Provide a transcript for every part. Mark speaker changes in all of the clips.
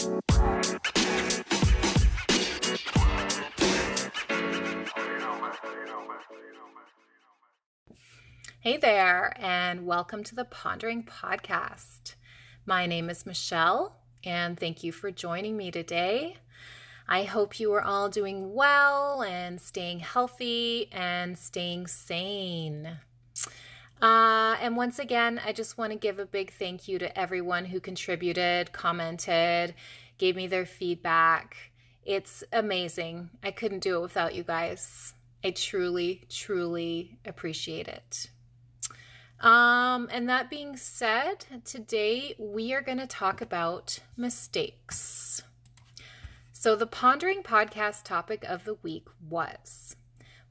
Speaker 1: Hey there, and welcome to the Pondering Podcast. My name is Michelle, and thank you for joining me today. I hope you are all doing well and staying healthy and staying sane. Uh, and once again, I just want to give a big thank you to everyone who contributed, commented, gave me their feedback. It's amazing. I couldn't do it without you guys. I truly, truly appreciate it. Um, and that being said, today we are going to talk about mistakes. So, the Pondering Podcast topic of the week was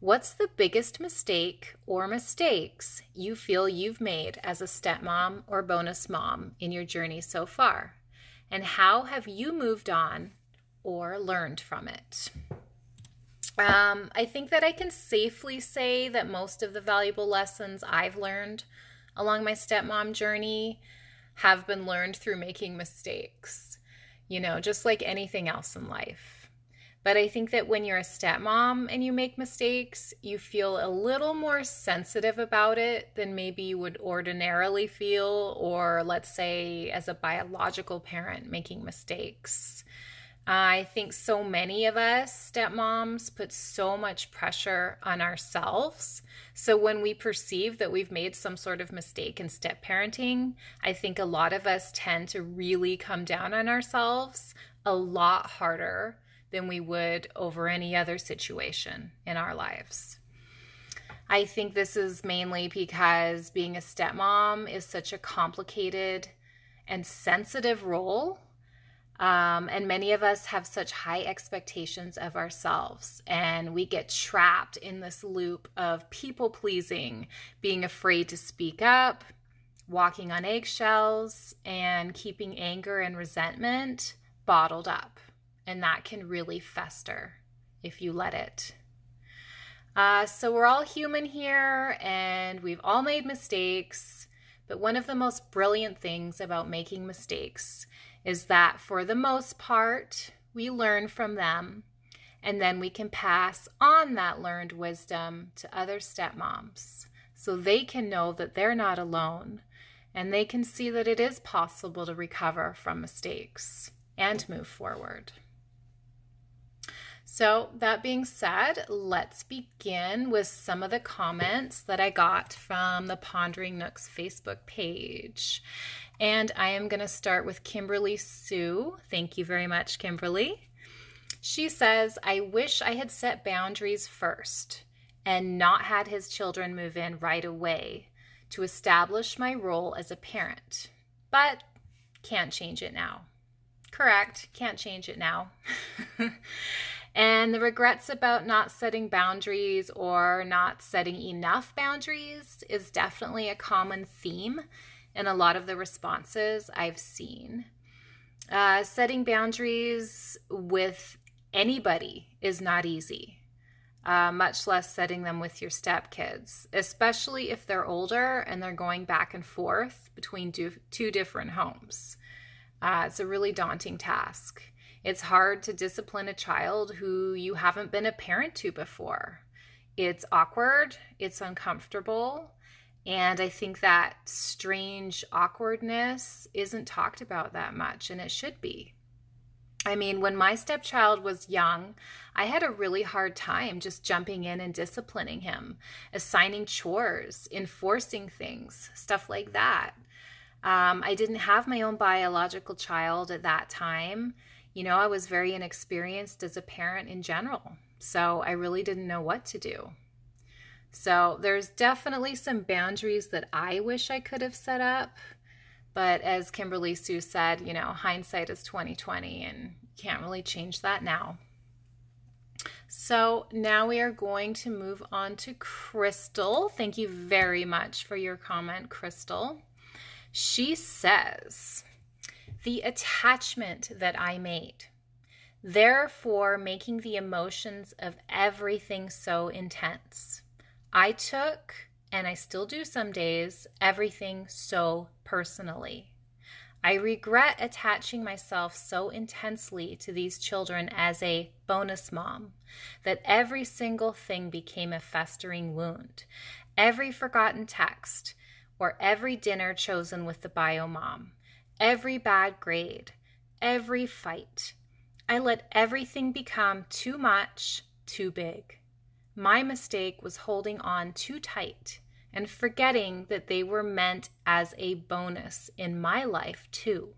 Speaker 1: What's the biggest mistake or mistakes you feel you've made as a stepmom or bonus mom in your journey so far? And how have you moved on or learned from it? Um, I think that I can safely say that most of the valuable lessons I've learned along my stepmom journey have been learned through making mistakes, you know, just like anything else in life. But I think that when you're a stepmom and you make mistakes, you feel a little more sensitive about it than maybe you would ordinarily feel, or let's say as a biological parent making mistakes. I think so many of us stepmoms put so much pressure on ourselves. So when we perceive that we've made some sort of mistake in step parenting, I think a lot of us tend to really come down on ourselves a lot harder than we would over any other situation in our lives. I think this is mainly because being a stepmom is such a complicated and sensitive role um, and many of us have such high expectations of ourselves, and we get trapped in this loop of people pleasing, being afraid to speak up, walking on eggshells, and keeping anger and resentment bottled up. And that can really fester if you let it. Uh, so, we're all human here, and we've all made mistakes. But one of the most brilliant things about making mistakes is that for the most part, we learn from them and then we can pass on that learned wisdom to other stepmoms so they can know that they're not alone and they can see that it is possible to recover from mistakes and move forward. So, that being said, let's begin with some of the comments that I got from the Pondering Nook's Facebook page. And I am going to start with Kimberly Sue. Thank you very much, Kimberly. She says, I wish I had set boundaries first and not had his children move in right away to establish my role as a parent, but can't change it now. Correct, can't change it now. and the regrets about not setting boundaries or not setting enough boundaries is definitely a common theme in a lot of the responses I've seen. Uh, setting boundaries with anybody is not easy, uh, much less setting them with your stepkids, especially if they're older and they're going back and forth between do- two different homes. Uh, it's a really daunting task. It's hard to discipline a child who you haven't been a parent to before. It's awkward, it's uncomfortable, and I think that strange awkwardness isn't talked about that much, and it should be. I mean, when my stepchild was young, I had a really hard time just jumping in and disciplining him, assigning chores, enforcing things, stuff like that. Um, I didn't have my own biological child at that time. You know, I was very inexperienced as a parent in general. So I really didn't know what to do. So there's definitely some boundaries that I wish I could have set up. But as Kimberly Sue said, you know, hindsight is 2020 and you can't really change that now. So now we are going to move on to Crystal. Thank you very much for your comment, Crystal. She says, the attachment that I made, therefore making the emotions of everything so intense. I took, and I still do some days, everything so personally. I regret attaching myself so intensely to these children as a bonus mom that every single thing became a festering wound. Every forgotten text, or every dinner chosen with the bio mom, every bad grade, every fight. I let everything become too much, too big. My mistake was holding on too tight and forgetting that they were meant as a bonus in my life too,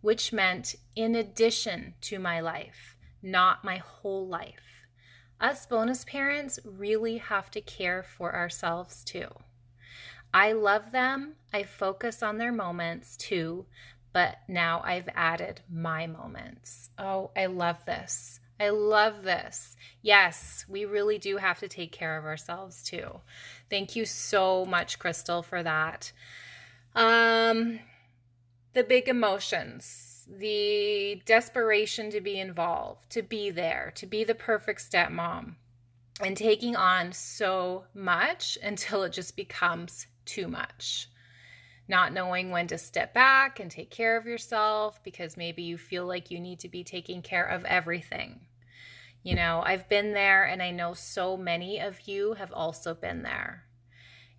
Speaker 1: which meant in addition to my life, not my whole life. Us bonus parents really have to care for ourselves too. I love them. I focus on their moments too, but now I've added my moments. Oh, I love this. I love this. Yes, we really do have to take care of ourselves too. Thank you so much, Crystal, for that. Um, the big emotions, the desperation to be involved, to be there, to be the perfect stepmom, and taking on so much until it just becomes too much not knowing when to step back and take care of yourself because maybe you feel like you need to be taking care of everything. You know, I've been there and I know so many of you have also been there.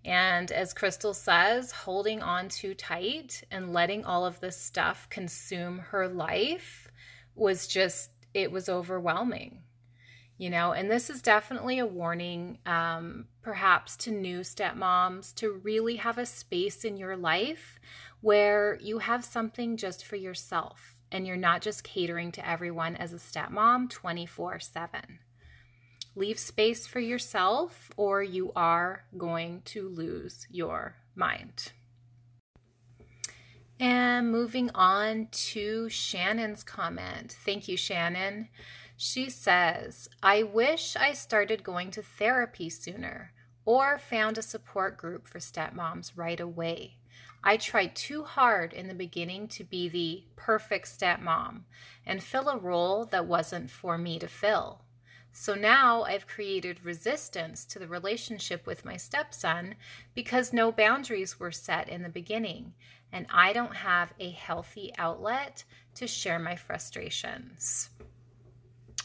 Speaker 1: And as Crystal says, holding on too tight and letting all of this stuff consume her life was just, it was overwhelming you know and this is definitely a warning um, perhaps to new stepmoms to really have a space in your life where you have something just for yourself and you're not just catering to everyone as a stepmom 24 7 leave space for yourself or you are going to lose your mind and moving on to Shannon's comment. Thank you, Shannon. She says, I wish I started going to therapy sooner or found a support group for stepmoms right away. I tried too hard in the beginning to be the perfect stepmom and fill a role that wasn't for me to fill. So now I've created resistance to the relationship with my stepson because no boundaries were set in the beginning, and I don't have a healthy outlet to share my frustrations.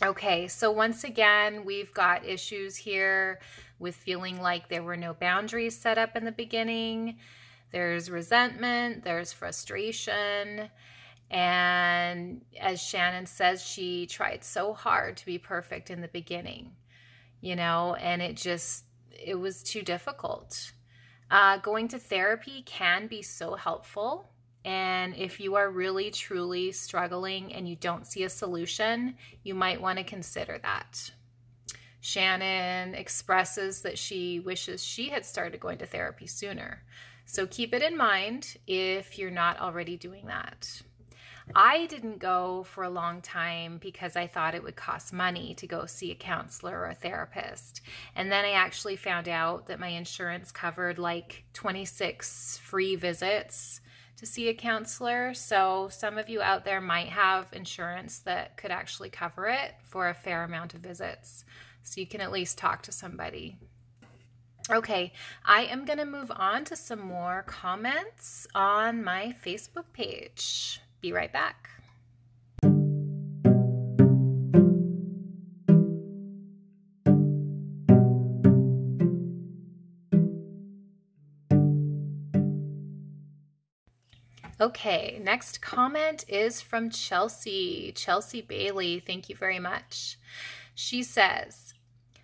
Speaker 1: Okay, so once again, we've got issues here with feeling like there were no boundaries set up in the beginning. There's resentment, there's frustration. And as Shannon says, she tried so hard to be perfect in the beginning, you know, and it just, it was too difficult. Uh, going to therapy can be so helpful and if you are really truly struggling and you don't see a solution, you might want to consider that. Shannon expresses that she wishes she had started going to therapy sooner. So keep it in mind if you're not already doing that. I didn't go for a long time because I thought it would cost money to go see a counselor or a therapist. And then I actually found out that my insurance covered like 26 free visits to see a counselor. So, some of you out there might have insurance that could actually cover it for a fair amount of visits. So, you can at least talk to somebody. Okay, I am going to move on to some more comments on my Facebook page. Be right back. Okay, next comment is from Chelsea. Chelsea Bailey, thank you very much. She says,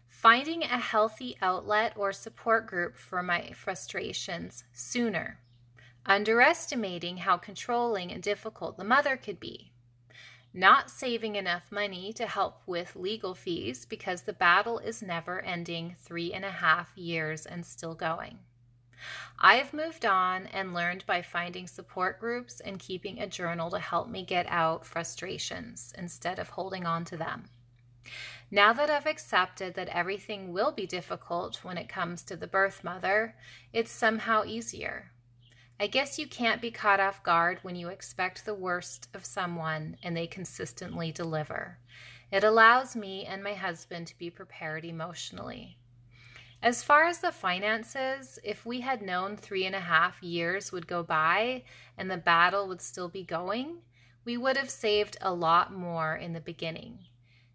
Speaker 1: finding a healthy outlet or support group for my frustrations sooner, underestimating how controlling and difficult the mother could be, not saving enough money to help with legal fees because the battle is never ending three and a half years and still going I've moved on and learned by finding support groups and keeping a journal to help me get out frustrations instead of holding on to them. Now that I've accepted that everything will be difficult when it comes to the birth mother, it's somehow easier. I guess you can't be caught off guard when you expect the worst of someone and they consistently deliver. It allows me and my husband to be prepared emotionally. As far as the finances, if we had known three and a half years would go by and the battle would still be going, we would have saved a lot more in the beginning.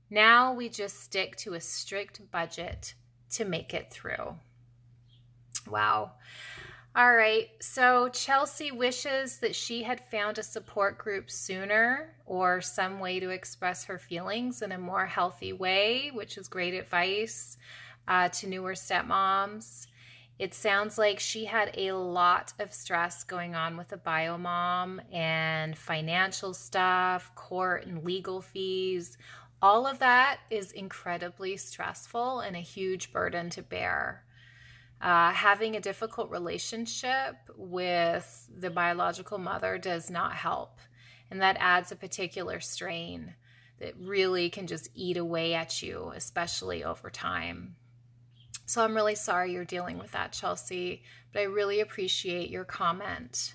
Speaker 1: Now we just stick to a strict budget to make it through. Wow. All right. So Chelsea wishes that she had found a support group sooner or some way to express her feelings in a more healthy way, which is great advice uh, to newer stepmoms. It sounds like she had a lot of stress going on with a bio mom and financial stuff, court and legal fees. All of that is incredibly stressful and a huge burden to bear. Uh, having a difficult relationship with the biological mother does not help, and that adds a particular strain that really can just eat away at you, especially over time. So I'm really sorry you're dealing with that, Chelsea, but I really appreciate your comment.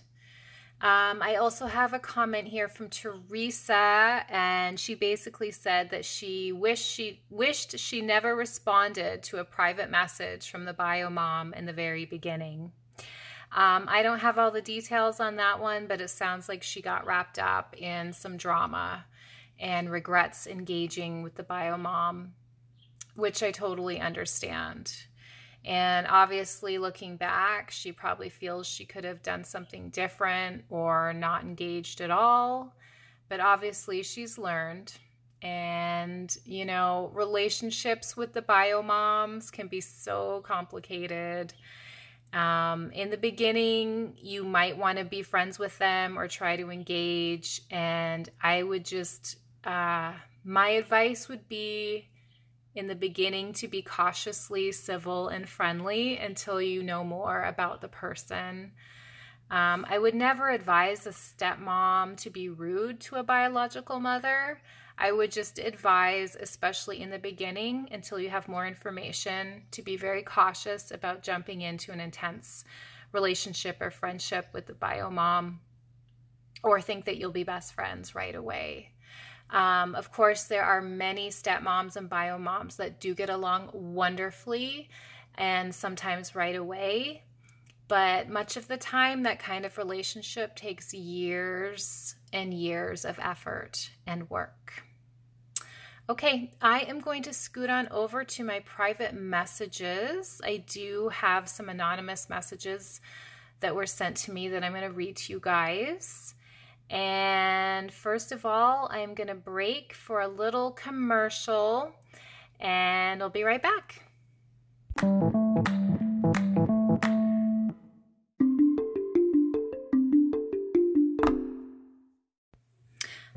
Speaker 1: Um, I also have a comment here from Teresa, and she basically said that she wished she wished she never responded to a private message from the bio mom in the very beginning. Um, I don't have all the details on that one, but it sounds like she got wrapped up in some drama and regrets engaging with the bio mom which I totally understand. And obviously, looking back, she probably feels she could have done something different or not engaged at all. But obviously, she's learned. And, you know, relationships with the bio moms can be so complicated. Um, in the beginning, you might want to be friends with them or try to engage. And I would just, uh, my advice would be in the beginning to be cautiously civil and friendly until you know more about the person. Um, I would never advise a stepmom to be rude to a biological mother. I would just advise, especially in the beginning, until you have more information, to be very cautious about jumping into an intense relationship or friendship with the bio mom or think that you'll be best friends right away. Um, of course, there are many stepmoms and bio moms that do get along wonderfully and sometimes right away. But much of the time, that kind of relationship takes years and years of effort and work. Okay, I am going to scoot on over to my private messages. I do have some anonymous messages that were sent to me that I'm going to read to you guys. And first of all, I'm going to break for a little commercial and I'll be right back.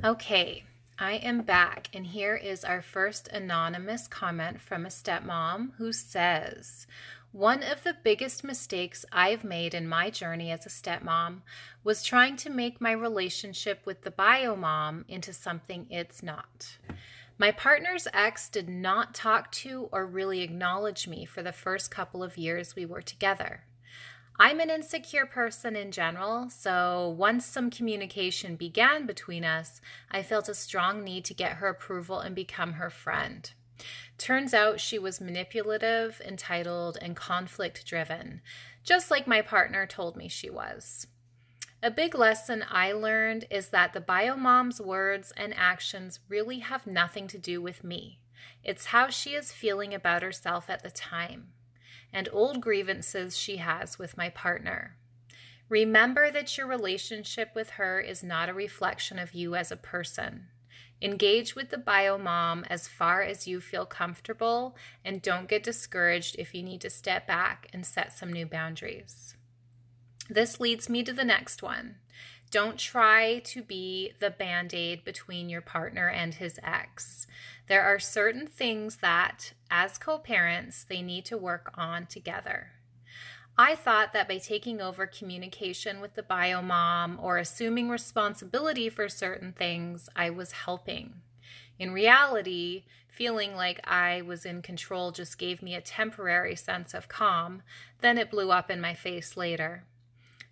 Speaker 1: Okay, I am back, and here is our first anonymous comment from a stepmom who says, one of the biggest mistakes I've made in my journey as a stepmom was trying to make my relationship with the bio mom into something it's not. My partner's ex did not talk to or really acknowledge me for the first couple of years we were together. I'm an insecure person in general, so once some communication began between us, I felt a strong need to get her approval and become her friend. Turns out she was manipulative, entitled, and conflict driven, just like my partner told me she was. A big lesson I learned is that the bio mom's words and actions really have nothing to do with me. It's how she is feeling about herself at the time, and old grievances she has with my partner. Remember that your relationship with her is not a reflection of you as a person. Engage with the bio mom as far as you feel comfortable and don't get discouraged if you need to step back and set some new boundaries. This leads me to the next one. Don't try to be the band aid between your partner and his ex. There are certain things that, as co parents, they need to work on together. I thought that by taking over communication with the bio mom or assuming responsibility for certain things, I was helping. In reality, feeling like I was in control just gave me a temporary sense of calm, then it blew up in my face later.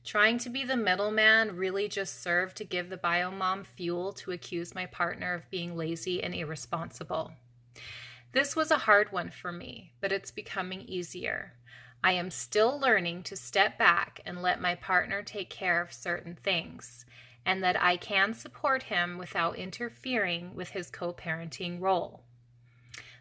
Speaker 1: Trying to be the middleman really just served to give the bio mom fuel to accuse my partner of being lazy and irresponsible. This was a hard one for me, but it's becoming easier. I am still learning to step back and let my partner take care of certain things, and that I can support him without interfering with his co parenting role.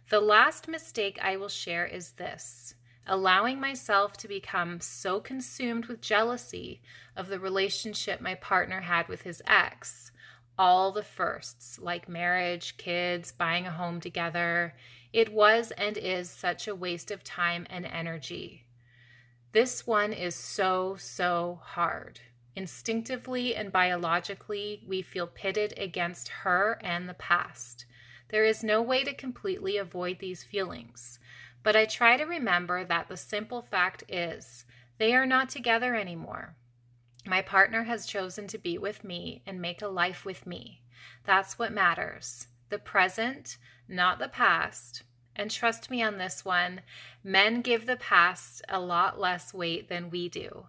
Speaker 1: The last mistake I will share is this allowing myself to become so consumed with jealousy of the relationship my partner had with his ex. All the firsts, like marriage, kids, buying a home together. It was and is such a waste of time and energy. This one is so, so hard. Instinctively and biologically, we feel pitted against her and the past. There is no way to completely avoid these feelings. But I try to remember that the simple fact is they are not together anymore. My partner has chosen to be with me and make a life with me. That's what matters. The present, not the past. And trust me on this one, men give the past a lot less weight than we do.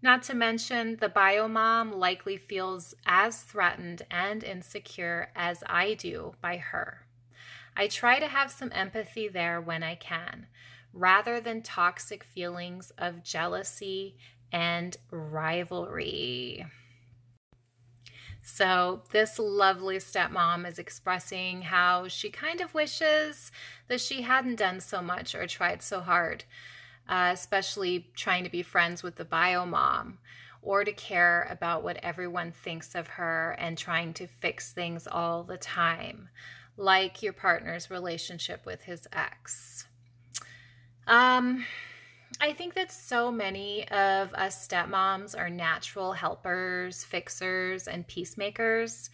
Speaker 1: Not to mention, the bio mom likely feels as threatened and insecure as I do by her. I try to have some empathy there when I can, rather than toxic feelings of jealousy and rivalry. So, this lovely stepmom is expressing how she kind of wishes that she hadn't done so much or tried so hard, uh, especially trying to be friends with the bio mom or to care about what everyone thinks of her and trying to fix things all the time like your partner's relationship with his ex. Um, I think that so many of us stepmoms are natural helpers, fixers, and peacemakers.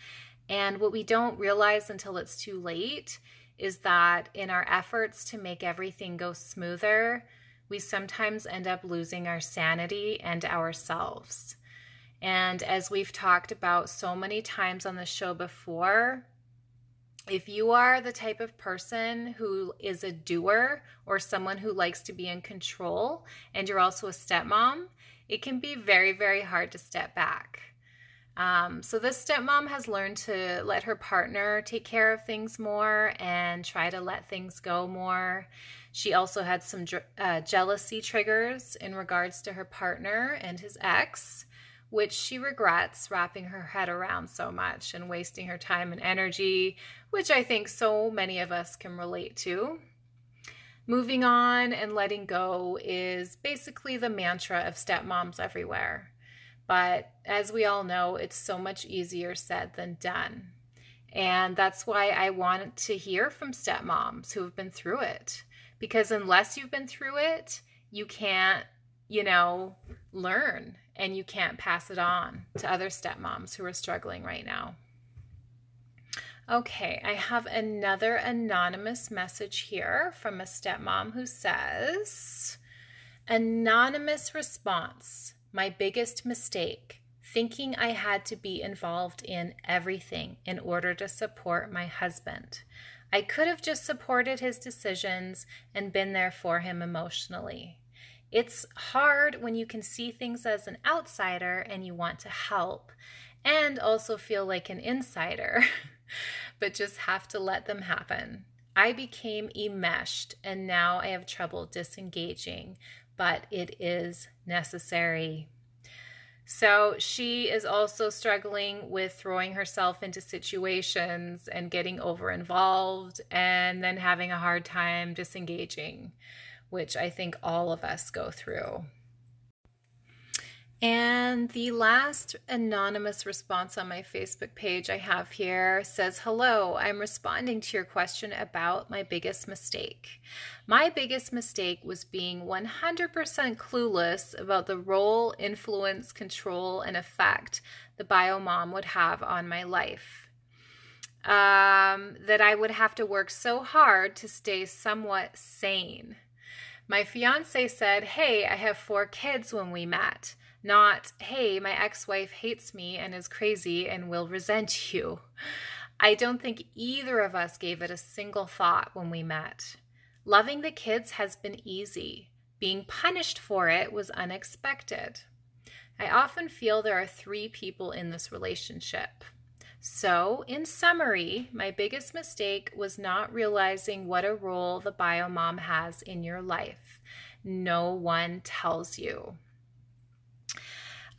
Speaker 1: And what we don't realize until it's too late is that in our efforts to make everything go smoother, we sometimes end up losing our sanity and ourselves. And as we've talked about so many times on the show before, if you are the type of person who is a doer or someone who likes to be in control and you're also a stepmom, it can be very, very hard to step back. Um, so, this stepmom has learned to let her partner take care of things more and try to let things go more. She also had some uh, jealousy triggers in regards to her partner and his ex which she regrets wrapping her head around so much and wasting her time and energy, which I think so many of us can relate to. Moving on and letting go is basically the mantra of stepmoms everywhere. But as we all know, it's so much easier said than done. And that's why I want to hear from stepmoms who have been through it. Because unless you've been through it, you can't, you know, learn and you can't pass it on to other stepmoms who are struggling right now. Okay, I have another anonymous message here from a stepmom who says Anonymous response My biggest mistake, thinking I had to be involved in everything in order to support my husband. I could have just supported his decisions and been there for him emotionally. It's hard when you can see things as an outsider and you want to help and also feel like an insider, but just have to let them happen. I became enmeshed and now I have trouble disengaging, but it is necessary. So she is also struggling with throwing herself into situations and getting over involved and then having a hard time disengaging which I think all of us go through. And the last anonymous response on my Facebook page I have here says Hello, I'm responding to your question about my biggest mistake. My biggest mistake was being 100% clueless about the role, influence, control, and effect the bio mom would have on my life. Um, that I would have to work so hard to stay somewhat sane. My fiance said, Hey, I have four kids when we met, not, Hey, my ex wife hates me and is crazy and will resent you. I don't think either of us gave it a single thought when we met. Loving the kids has been easy. Being punished for it was unexpected. I often feel there are three people in this relationship So, in summary, my biggest mistake was not realizing what a role the biomom has in your life. No one tells you.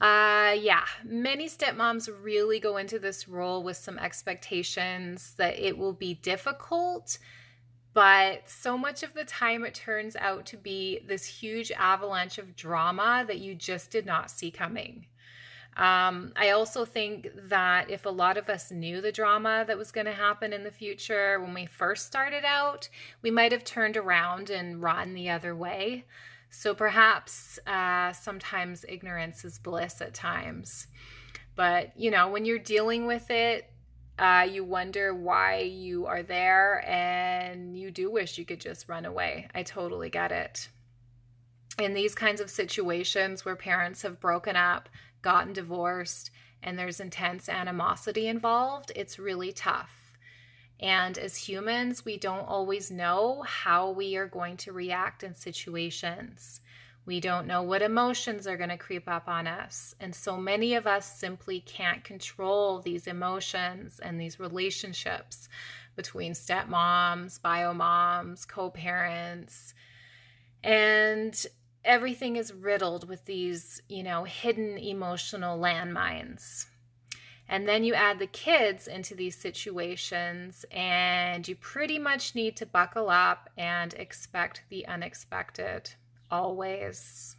Speaker 1: Uh, yeah, many stepmoms really go into this role with some expectations that it will be difficult, but so much of the time it turns out to be this huge avalanche of drama that you just did not see coming. Um, I also think that if a lot of us knew the drama that was going to happen in the future when we first started out, we might have turned around and run the other way. So perhaps uh, sometimes ignorance is bliss at times. But, you know, when you're dealing with it, uh, you wonder why you are there and you do wish you could just run away. I totally get it. In these kinds of situations where parents have broken up, gotten divorced, and there's intense animosity involved, it's really tough. And as humans, we don't always know how we are going to react in situations. We don't know what emotions are going to creep up on us. And so many of us simply can't control these emotions and these relationships between stepmoms, bio moms, co parents. And everything is riddled with these, you know, hidden emotional landmines. And then you add the kids into these situations, and you pretty much need to buckle up and expect the unexpected always.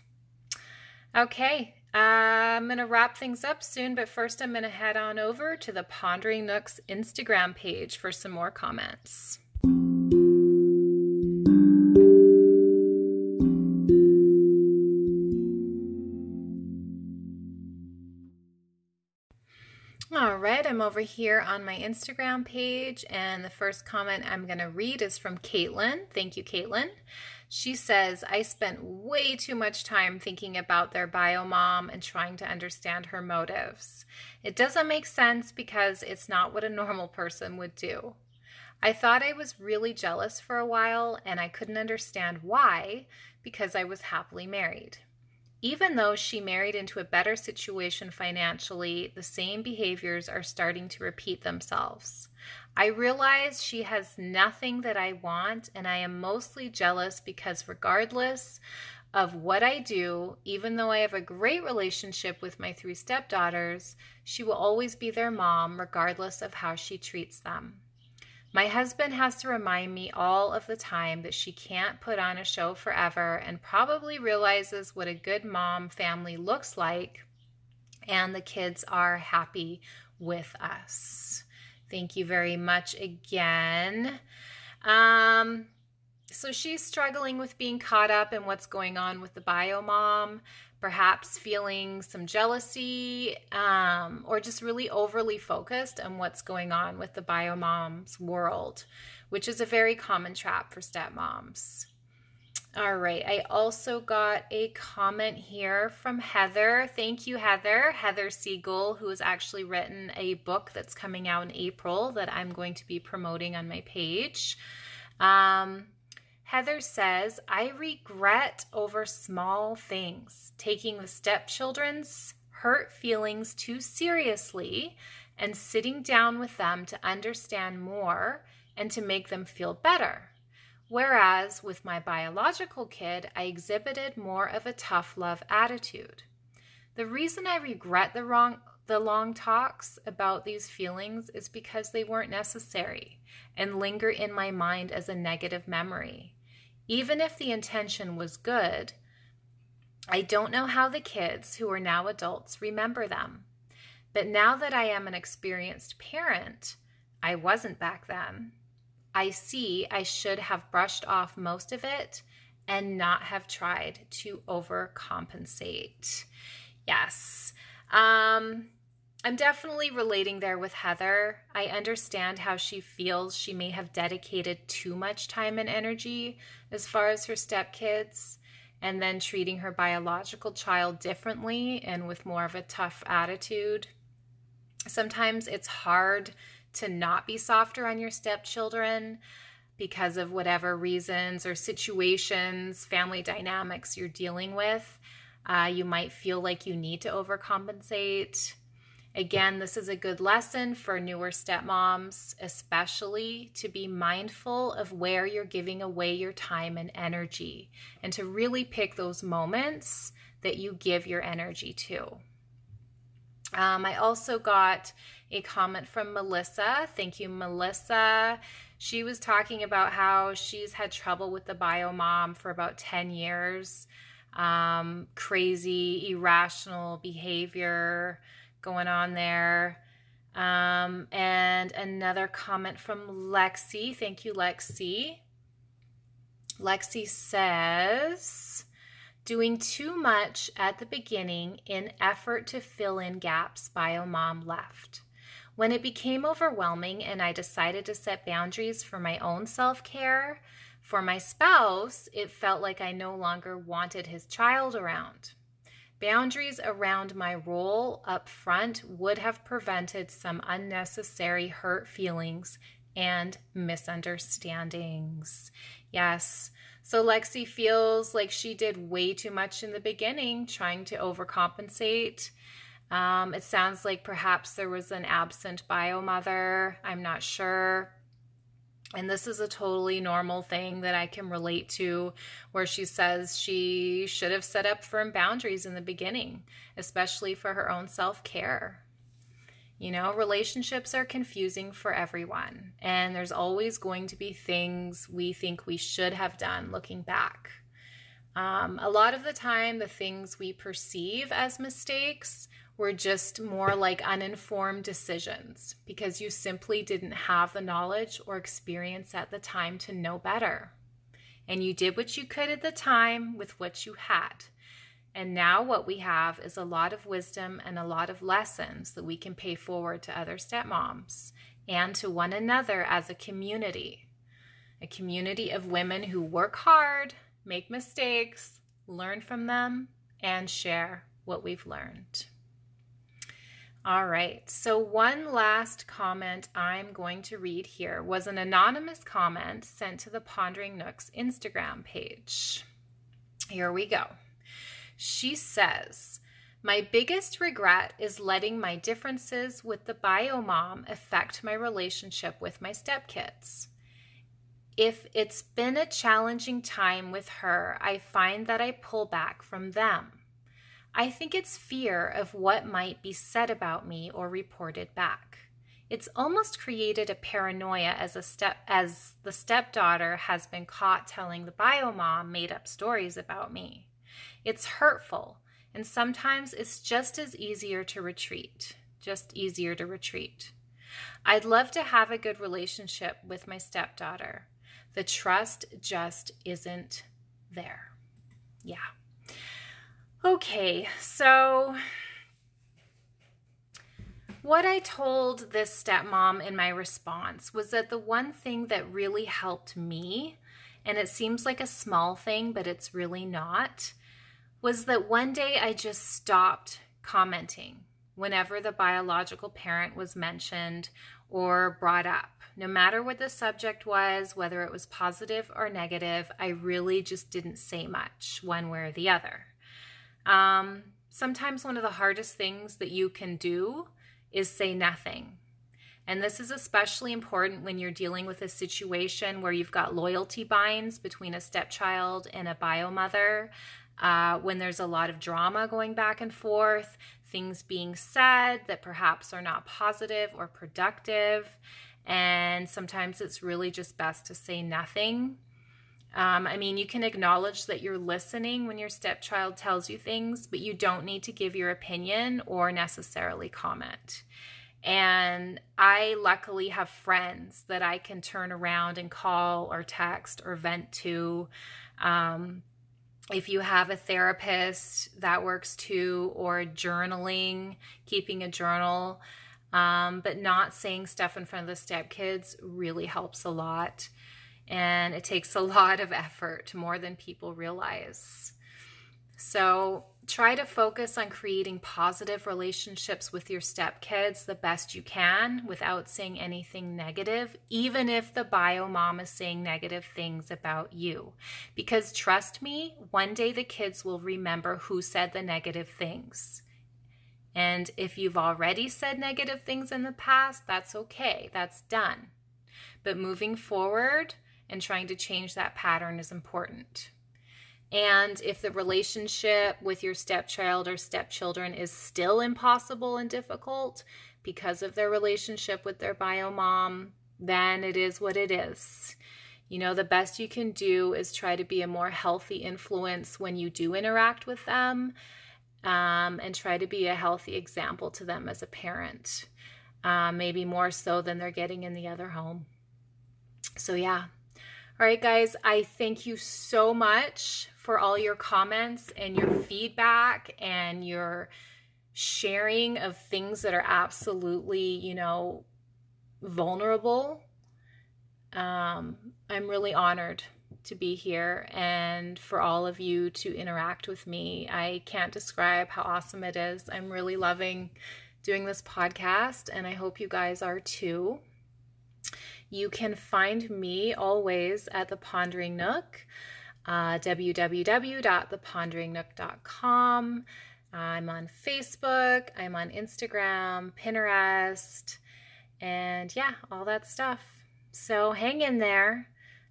Speaker 1: Okay, uh, I'm going to wrap things up soon, but first I'm going to head on over to the Pondering Nook's Instagram page for some more comments. Right, I'm over here on my Instagram page, and the first comment I'm going to read is from Caitlin. Thank you, Caitlin. She says, I spent way too much time thinking about their bio mom and trying to understand her motives. It doesn't make sense because it's not what a normal person would do. I thought I was really jealous for a while, and I couldn't understand why because I was happily married. Even though she married into a better situation financially, the same behaviors are starting to repeat themselves. I realize she has nothing that I want, and I am mostly jealous because, regardless of what I do, even though I have a great relationship with my three stepdaughters, she will always be their mom, regardless of how she treats them. My husband has to remind me all of the time that she can't put on a show forever and probably realizes what a good mom family looks like, and the kids are happy with us. Thank you very much again. Um, so she's struggling with being caught up in what's going on with the bio mom perhaps feeling some jealousy um, or just really overly focused on what's going on with the bio mom's world, which is a very common trap for stepmoms. All right, I also got a comment here from Heather. Thank you, Heather. Heather Siegel, who has actually written a book that's coming out in April that I'm going to be promoting on my page. Um, Heather says, I regret over small things, taking the stepchildren's hurt feelings too seriously and sitting down with them to understand more and to make them feel better. Whereas with my biological kid, I exhibited more of a tough love attitude. The reason I regret the wrong the long talks about these feelings is because they weren't necessary and linger in my mind as a negative memory. Even if the intention was good, I don't know how the kids who are now adults remember them. But now that I am an experienced parent, I wasn't back then. I see I should have brushed off most of it and not have tried to overcompensate. Yes. Um, I'm definitely relating there with Heather. I understand how she feels she may have dedicated too much time and energy as far as her stepkids, and then treating her biological child differently and with more of a tough attitude. Sometimes it's hard to not be softer on your stepchildren because of whatever reasons or situations, family dynamics you're dealing with. Uh, you might feel like you need to overcompensate Again, this is a good lesson for newer stepmoms, especially to be mindful of where you're giving away your time and energy and to really pick those moments that you give your energy to. Um, I also got a comment from Melissa. Thank you, Melissa. She was talking about how she's had trouble with the bio mom for about 10 years. Um, crazy, irrational behavior going on there. Um, and another comment from Lexi. Thank you, Lexi. Lexi says, doing too much at the beginning in effort to fill in gaps bio mom left. When it became overwhelming and I decided to set boundaries for my own self care, for my spouse, it felt like I no longer wanted his child around. Boundaries around my role up front would have prevented some unnecessary hurt feelings and misunderstandings. Yes. So Lexi feels like she did way too much in the beginning, trying to overcompensate. Um, it sounds like perhaps there was an absent bio mother. I'm not sure. And this is a totally normal thing that I can relate to, where she says she should have set up firm boundaries in the beginning, especially for her own self care. You know, relationships are confusing for everyone, and there's always going to be things we think we should have done looking back. Um, a lot of the time, the things we perceive as mistakes were just more like uninformed decisions because you simply didn't have the knowledge or experience at the time to know better. And you did what you could at the time with what you had. And now what we have is a lot of wisdom and a lot of lessons that we can pay forward to other stepmoms and to one another as a community. A community of women who work hard, make mistakes, learn from them, and share what we've learned. All right, so one last comment I'm going to read here was an anonymous comment sent to the Pondering Nook's Instagram page. Here we go. She says, My biggest regret is letting my differences with the bio mom affect my relationship with my stepkids. If it's been a challenging time with her, I find that I pull back from them. I think it's fear of what might be said about me or reported back. It's almost created a paranoia as a step as the stepdaughter has been caught telling the bio mom made up stories about me. It's hurtful, and sometimes it's just as easier to retreat, just easier to retreat. I'd love to have a good relationship with my stepdaughter. The trust just isn't there. Yeah. Okay, so what I told this stepmom in my response was that the one thing that really helped me, and it seems like a small thing, but it's really not, was that one day I just stopped commenting whenever the biological parent was mentioned or brought up. No matter what the subject was, whether it was positive or negative, I really just didn't say much one way or the other. Um, sometimes one of the hardest things that you can do is say nothing. And this is especially important when you're dealing with a situation where you've got loyalty binds between a stepchild and a bio mother, uh, when there's a lot of drama going back and forth, things being said that perhaps are not positive or productive. And sometimes it's really just best to say nothing um, I mean, you can acknowledge that you're listening when your stepchild tells you things, but you don't need to give your opinion or necessarily comment. And I luckily have friends that I can turn around and call or text or vent to. Um, if you have a therapist, that works too, or journaling, keeping a journal. Um, but not saying stuff in front of the stepkids really helps a lot and it takes a lot of effort, more than people realize. So try to focus on creating positive relationships with your stepkids the best you can without saying anything negative, even if the bio mom is saying negative things about you. Because trust me, one day the kids will remember who said the negative things. And if you've already said negative things in the past, that's okay, that's done. But moving forward and trying to change that pattern is important. And if the relationship with your stepchild or stepchildren is still impossible and difficult because of their relationship with their bio mom, then it is what it is. You know, the best you can do is try to be a more healthy influence when you do interact with them um, and try to be a healthy example to them as a parent, uh, maybe more so than they're getting in the other home. So, yeah. All right, guys, I thank you so much for all your comments and your feedback and your sharing of things that are absolutely, you know, vulnerable. Um, I'm really honored to be here and for all of you to interact with me. I can't describe how awesome it is. I'm really loving doing this podcast, and I hope you guys are too. You can find me always at the Pondering Nook, uh, www.theponderingnook.com. I'm on Facebook, I'm on Instagram, Pinterest, and yeah, all that stuff. So hang in there.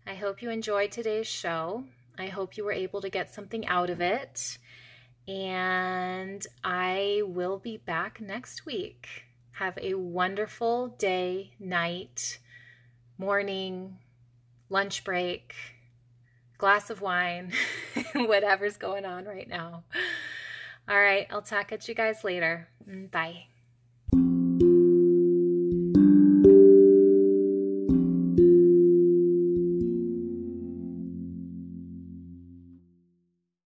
Speaker 1: I hope you enjoyed today's show. I hope you were able to get something out of it. And I will be back next week. Have a wonderful day, night, morning, lunch break, glass of wine, whatever's going on right now. All right, I'll talk at you guys later. Bye.